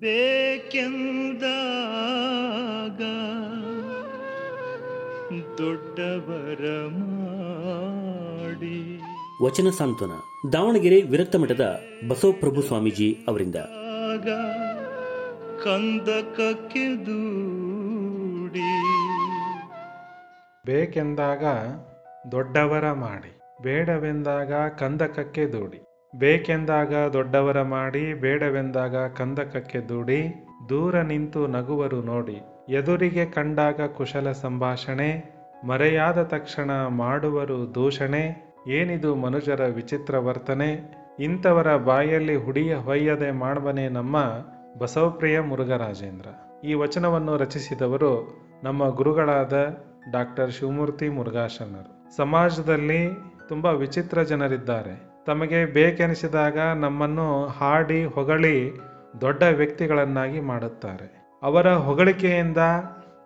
ಬೇಕೆಂದಾಗ ದೊಡ್ಡವರ ಮಾಡಿ. ವಚನ ಸಾಂತ್ವನ ದಾವಣಗೆರೆ ವಿರಕ್ತ ಮಠದ ಬಸವಪ್ರಭು ಸ್ವಾಮೀಜಿ ಅವರಿಂದ. ಆಗ ಕಂದಕಕ್ಕೆ ದೂಡಿ ಬೇಕೆಂದಾಗ ದೊಡ್ಡವರ ಮಾಡಿ ಬೇಡವೆಂದಾಗ ಕಂದಕಕ್ಕೆ ದೂಡಿ ಬೇಕೆಂದಾಗ ದೊಡ್ಡವರ ಮಾಡಿ, ಬೇಡವೆಂದಾಗ ಕಂದಕಕ್ಕೆ ದೂಡಿ, ದೂರ ನಿಂತು ನಗುವರು ನೋಡಿ. ಎದುರಿಗೆ ಕಂಡಾಗ ಕುಶಲ ಸಂಭಾಷಣೆ, ಮರೆಯಾದ ತಕ್ಷಣ ಮಾಡುವರು ದೂಷಣೆ, ಏನಿದು ಮನುಜರ ವಿಚಿತ್ರ ವರ್ತನೆ? ಇಂಥವರ ಬಾಯಲ್ಲಿ ಹುಡಿಯ ಹೊಯ್ಯದೆ ಮಾಡುವನೇ ನಮ್ಮ ಬಸವಪ್ರಿಯ ಮುರುಘರಾಜೇಂದ್ರ. ಈ ವಚನವನ್ನು ರಚಿಸಿದವರು ನಮ್ಮ ಗುರುಗಳಾದ ಡಾಕ್ಟರ್ ಶಿವಮೂರ್ತಿ ಮುರುಘಾಶರಣರು ಸಮಾಜದಲ್ಲಿ ತುಂಬ ವಿಚಿತ್ರ ಜನರಿದ್ದಾರೆ. ತಮಗೆ ಬೇಕೆನಿಸಿದಾಗ ನಮ್ಮನ್ನು ಹಾಡಿ ಹೊಗಳಿ ದೊಡ್ಡ ವ್ಯಕ್ತಿಗಳನ್ನಾಗಿ ಮಾಡುತ್ತಾರೆ. ಅವರ ಹೊಗಳಿಕೆಯಿಂದ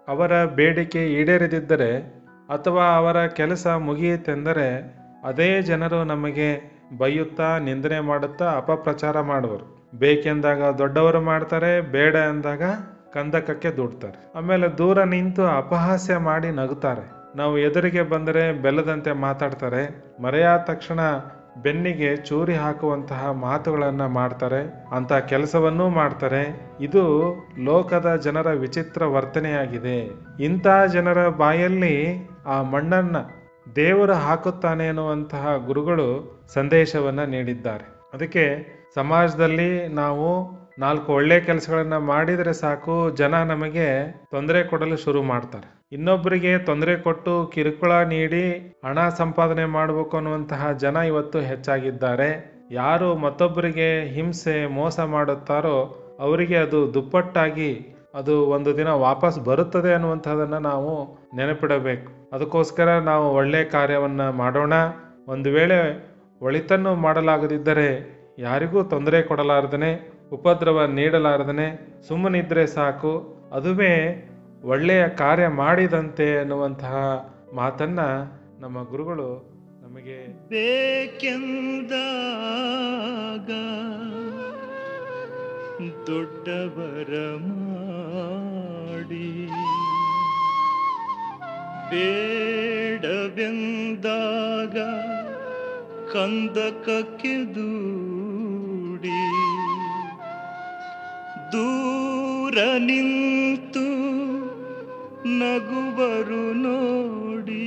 ಅವರ ಬೇಡಿಕೆ ಈಡೇರದಿದ್ದರೆ ಅಥವಾ ಅವರ ಕೆಲಸ ಮುಗಿಯಿತೆಂದರೆ ಅದೇ ಜನರು ನಮಗೆ ಬೈಯುತ್ತಾ ನಿಂದನೆ ಮಾಡುತ್ತಾ ಅಪಪ್ರಚಾರ ಮಾಡುವರು. ಬೇಕೆಂದಾಗ ದೊಡ್ಡವರು ಮಾಡ್ತಾರೆ, ಬೇಡ ಎಂದಾಗ ಕಂದಕಕ್ಕೆ ದೂಡ್ತಾರೆ. ಆಮೇಲೆ ದೂರ ನಿಂತು ಅಪಹಾಸ್ಯ ಮಾಡಿ ನಗುತ್ತಾರೆ. ನಾವು ಎದುರಿಗೆ ಬಂದರೆ ಬೆಲ್ಲದಂತೆ ಮಾತಾಡ್ತಾರೆ. ಮರೆಯಾದ ತಕ್ಷಣ ಬೆನ್ನಿಗೆ ಚೂರಿ ಹಾಕುವಂತಹ ಮಾತುಗಳನ್ನು ಮಾಡ್ತಾರೆ, ಅಂತ ಕೆಲಸವನ್ನೂ ಮಾಡ್ತಾರೆ. ಇದು ಲೋಕದ ಜನರ ವಿಚಿತ್ರ ವರ್ತನೆಯಾಗಿದೆ. ಇಂಥ ಜನರ ಬಾಯಲ್ಲಿ ಆ ಮಣ್ಣನ್ನ ದೇವರು ಹಾಕುತ್ತಾನೆ ಎನ್ನುವಂತಹ ಗುರುಗಳು ಸಂದೇಶವನ್ನ ನೀಡಿದ್ದಾರೆ. ಅದಕ್ಕೆ ಸಮಾಜದಲ್ಲಿ ನಾವು ನಾಲ್ಕು ಒಳ್ಳೆ ಕೆಲಸಗಳನ್ನು ಮಾಡಿದರೆ ಸಾಕು, ಜನ ನಮಗೆ ತೊಂದರೆ ಕೊಡಲು ಶುರು ಮಾಡ್ತಾರೆ. ಇನ್ನೊಬ್ಬರಿಗೆ ತೊಂದರೆ ಕೊಟ್ಟು ಕಿರುಕುಳ ನೀಡಿ ಹಣ ಸಂಪಾದನೆ ಮಾಡಬೇಕು ಅನ್ನುವಂತಹ ಜನ ಇವತ್ತು ಹೆಚ್ಚಾಗಿದ್ದಾರೆ. ಯಾರು ಮತ್ತೊಬ್ಬರಿಗೆ ಹಿಂಸೆ, ಮೋಸ ಮಾಡುತ್ತಾರೋ ಅವರಿಗೆ ಅದು ದುಪ್ಪಟ್ಟಾಗಿ ಅದು ಒಂದು ದಿನ ವಾಪಸ್ ಬರುತ್ತದೆ ಅನ್ನುವಂಥದ್ದನ್ನು ನಾವು ನೆನಪಿಡಬೇಕು. ಅದಕ್ಕೋಸ್ಕರ ನಾವು ಒಳ್ಳೆ ಕಾರ್ಯವನ್ನು ಮಾಡೋಣ. ಒಂದು ವೇಳೆ ಒಳಿತನ್ನು ಮಾಡಲಾಗದಿದ್ದರೆ ಯಾರಿಗೂ ತೊಂದರೆ ಕೊಡಲಾರದನೆ. ಉಪದ್ರವ ನೀಡಲಾರದನೆ, ಸುಮ್ಮನಿದ್ರೆ ಸಾಕು, ಅದುವೇ ಒಳ್ಳೆಯ ಕಾರ್ಯ ಮಾಡಿದಂತೆ ಅನ್ನುವಂತಹ ಮಾತನ್ನ ನಮ್ಮ ಗುರುಗಳು ನಮಗೆ ಬೇಕೆಂದಾಗ ದೊಡ್ಡವರ ಮಾಡಿ ಬೇಡವೆಂದಾಗ ಕಂದಕಕ್ಕೆ ದೂರ ನಿಂತು ನಗುವರು ನೋಡಿ.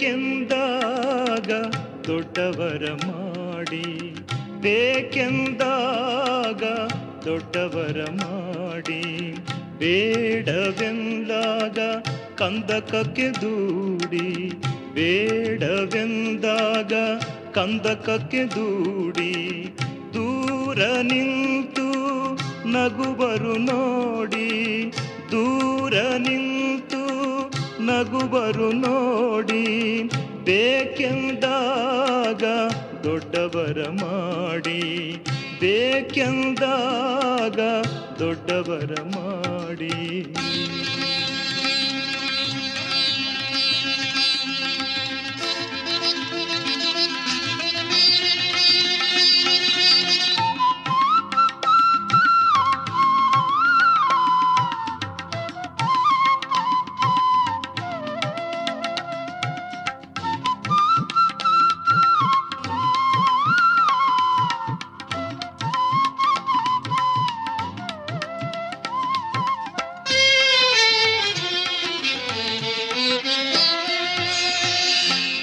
ಬೇಕೆಂದಾಗ ದೊಡ್ಡವರ ಮಾಡಿ, ಬೇಕೆಂದಾಗ ದೊಡ್ಡವರ ಮಾಡಿ. ಬೇಡವೆಂದಾಗ ಕಂದಕಕ್ಕೆ ದೂಡಿ, ಬೇಡವೆಂದಾಗ ಕಂದಕಕ್ಕೆ ದೂಡಿ. ದೂರ ನಿಂತು ನಗುವರು ನೋಡಿ, ದೂರ ನಿಂತು ನಗುವರು ನೋಡಿ ಬೇಕೆಂದಾಗ ದೊಡ್ಡವರ ಮಾಡಿ. ಬೇಕೆಂದಾಗ ದೊಡ್ಡವರ ಮಾಡಿ.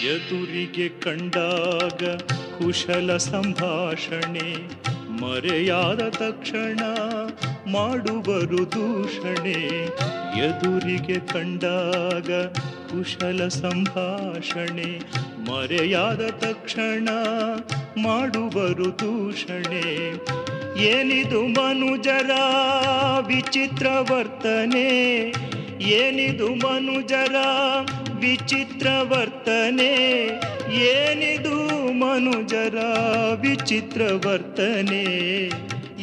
ಎದುರಿಗೆ ಕಂಡಾಗ ಕುಶಲ ಸಂಭಾಷಣೆ, ಮರೆಯಾದ ತಕ್ಷಣ ಮಾಡುವರು ದೂಷಣೆ. ಎದುರಿಗೆ ಕಂಡಾಗ ಕುಶಲ ಸಂಭಾಷಣೆ, ಮರೆಯಾದ ತಕ್ಷಣ ಮಾಡುವರು ದೂಷಣೆ. ಏನಿದು ಮನುಜರ ವಿಚಿತ್ರ ವರ್ತನೆ ಏನಿದು ಮನುಜರ ವಿಚಿತ್ರ ವರ್ತನೆ? ಏನಿದು ಮನುಜರ ವಿಚಿತ್ರ ವರ್ತನೆ?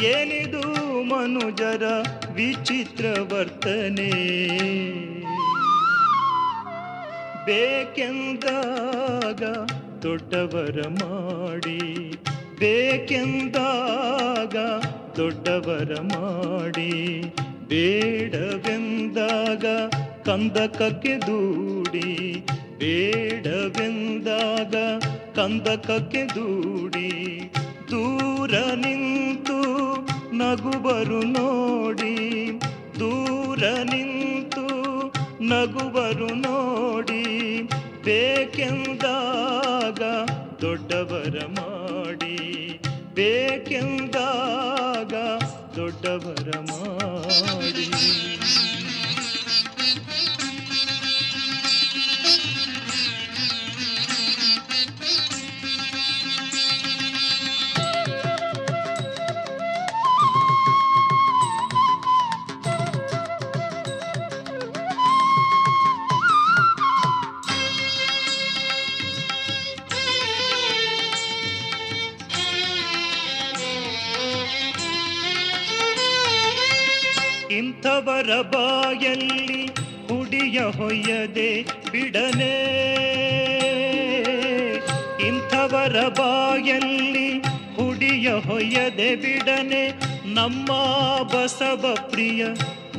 ಏನಿದು ಮನುಜರ ವಿಚಿತ್ರ ವರ್ತನೆ? ಬೇಕೆಂದಾಗ ದೊಡ್ಡವರ ಮಾಡಿ, ಬೇಕೆಂದಾಗ ದೊಡ್ಡವರ ಮಾಡಿ ಬೇಡವೆಂದಾಗ ಕಂದಕಕ್ಕೆ ದೂಡಿ, ಬೇಡವೆಂದಾಗ ಕಂದಕಕ್ಕೆ ದೂಡಿ, ದೂರ ನಿಂತು ನಗುವರು ನೋಡಿ, ದೂರ ನಿಂತು ನಗುವರು ನೋಡಿ, ಬೇಕೆಂದಾಗ ದೊಡ್ಡವರ ಮಾಡಿ, ಬೇಕೆಂದಾಗ ದೊಡ್ಡವರ ಮಾಡಿ ಇಂಥವರ ಬಾಯಲ್ಲಿ ಹುಡಿಯ ಹೊಯ್ಯದೆ ಬಿಡನೆ ಇಂಥವರ ಬಾಯಲ್ಲಿ ಹುಡಿಯ ಹೊಯ್ಯದೆ ಬಿಡನೆ ನಮ್ಮ ಬಸವ ಪ್ರಿಯ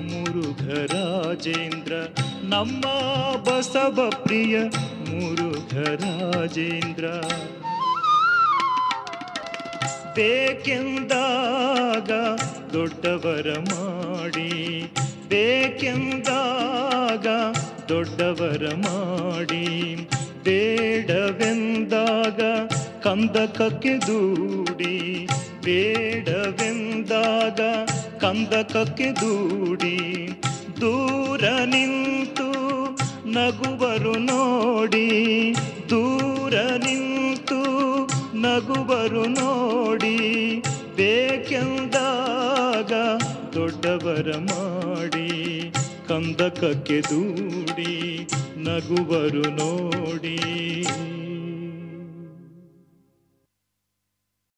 ಮುರುಘರಾಜೇಂದ್ರ ನಮ್ಮ ಬಸವ ಪ್ರಿಯ ಮುರುಘರಾಜೇಂದ್ರ ಬೇಕೆಂದಾಗ ದೊಡ್ಡವರ ಮಾಡಿ, ಬೇಕೆಂದಾಗ ದೊಡ್ಡವರ ಮಾಡಿ, ಬೇಡವೆಂದಾಗ ಕಂದಕಕ್ಕೆ ದೂಡಿ, ಬೇಡವೆಂದಾಗ ಕಂದಕಕ್ಕೆ ದೂಡಿ, ದೂರ ನಿಂತು ನಗುವರು ನೋಡಿ, ದೂರ ನಿಂತು ನಗುವರು ನೋಡಿ ಬೇಕೆಂದಾಗ ದೊಡ್ಡವರ ಮಾಡಿ ಕಂದಕಕ್ಕೆ ದೂಡಿ ನಗುವರು ನೋಡಿ.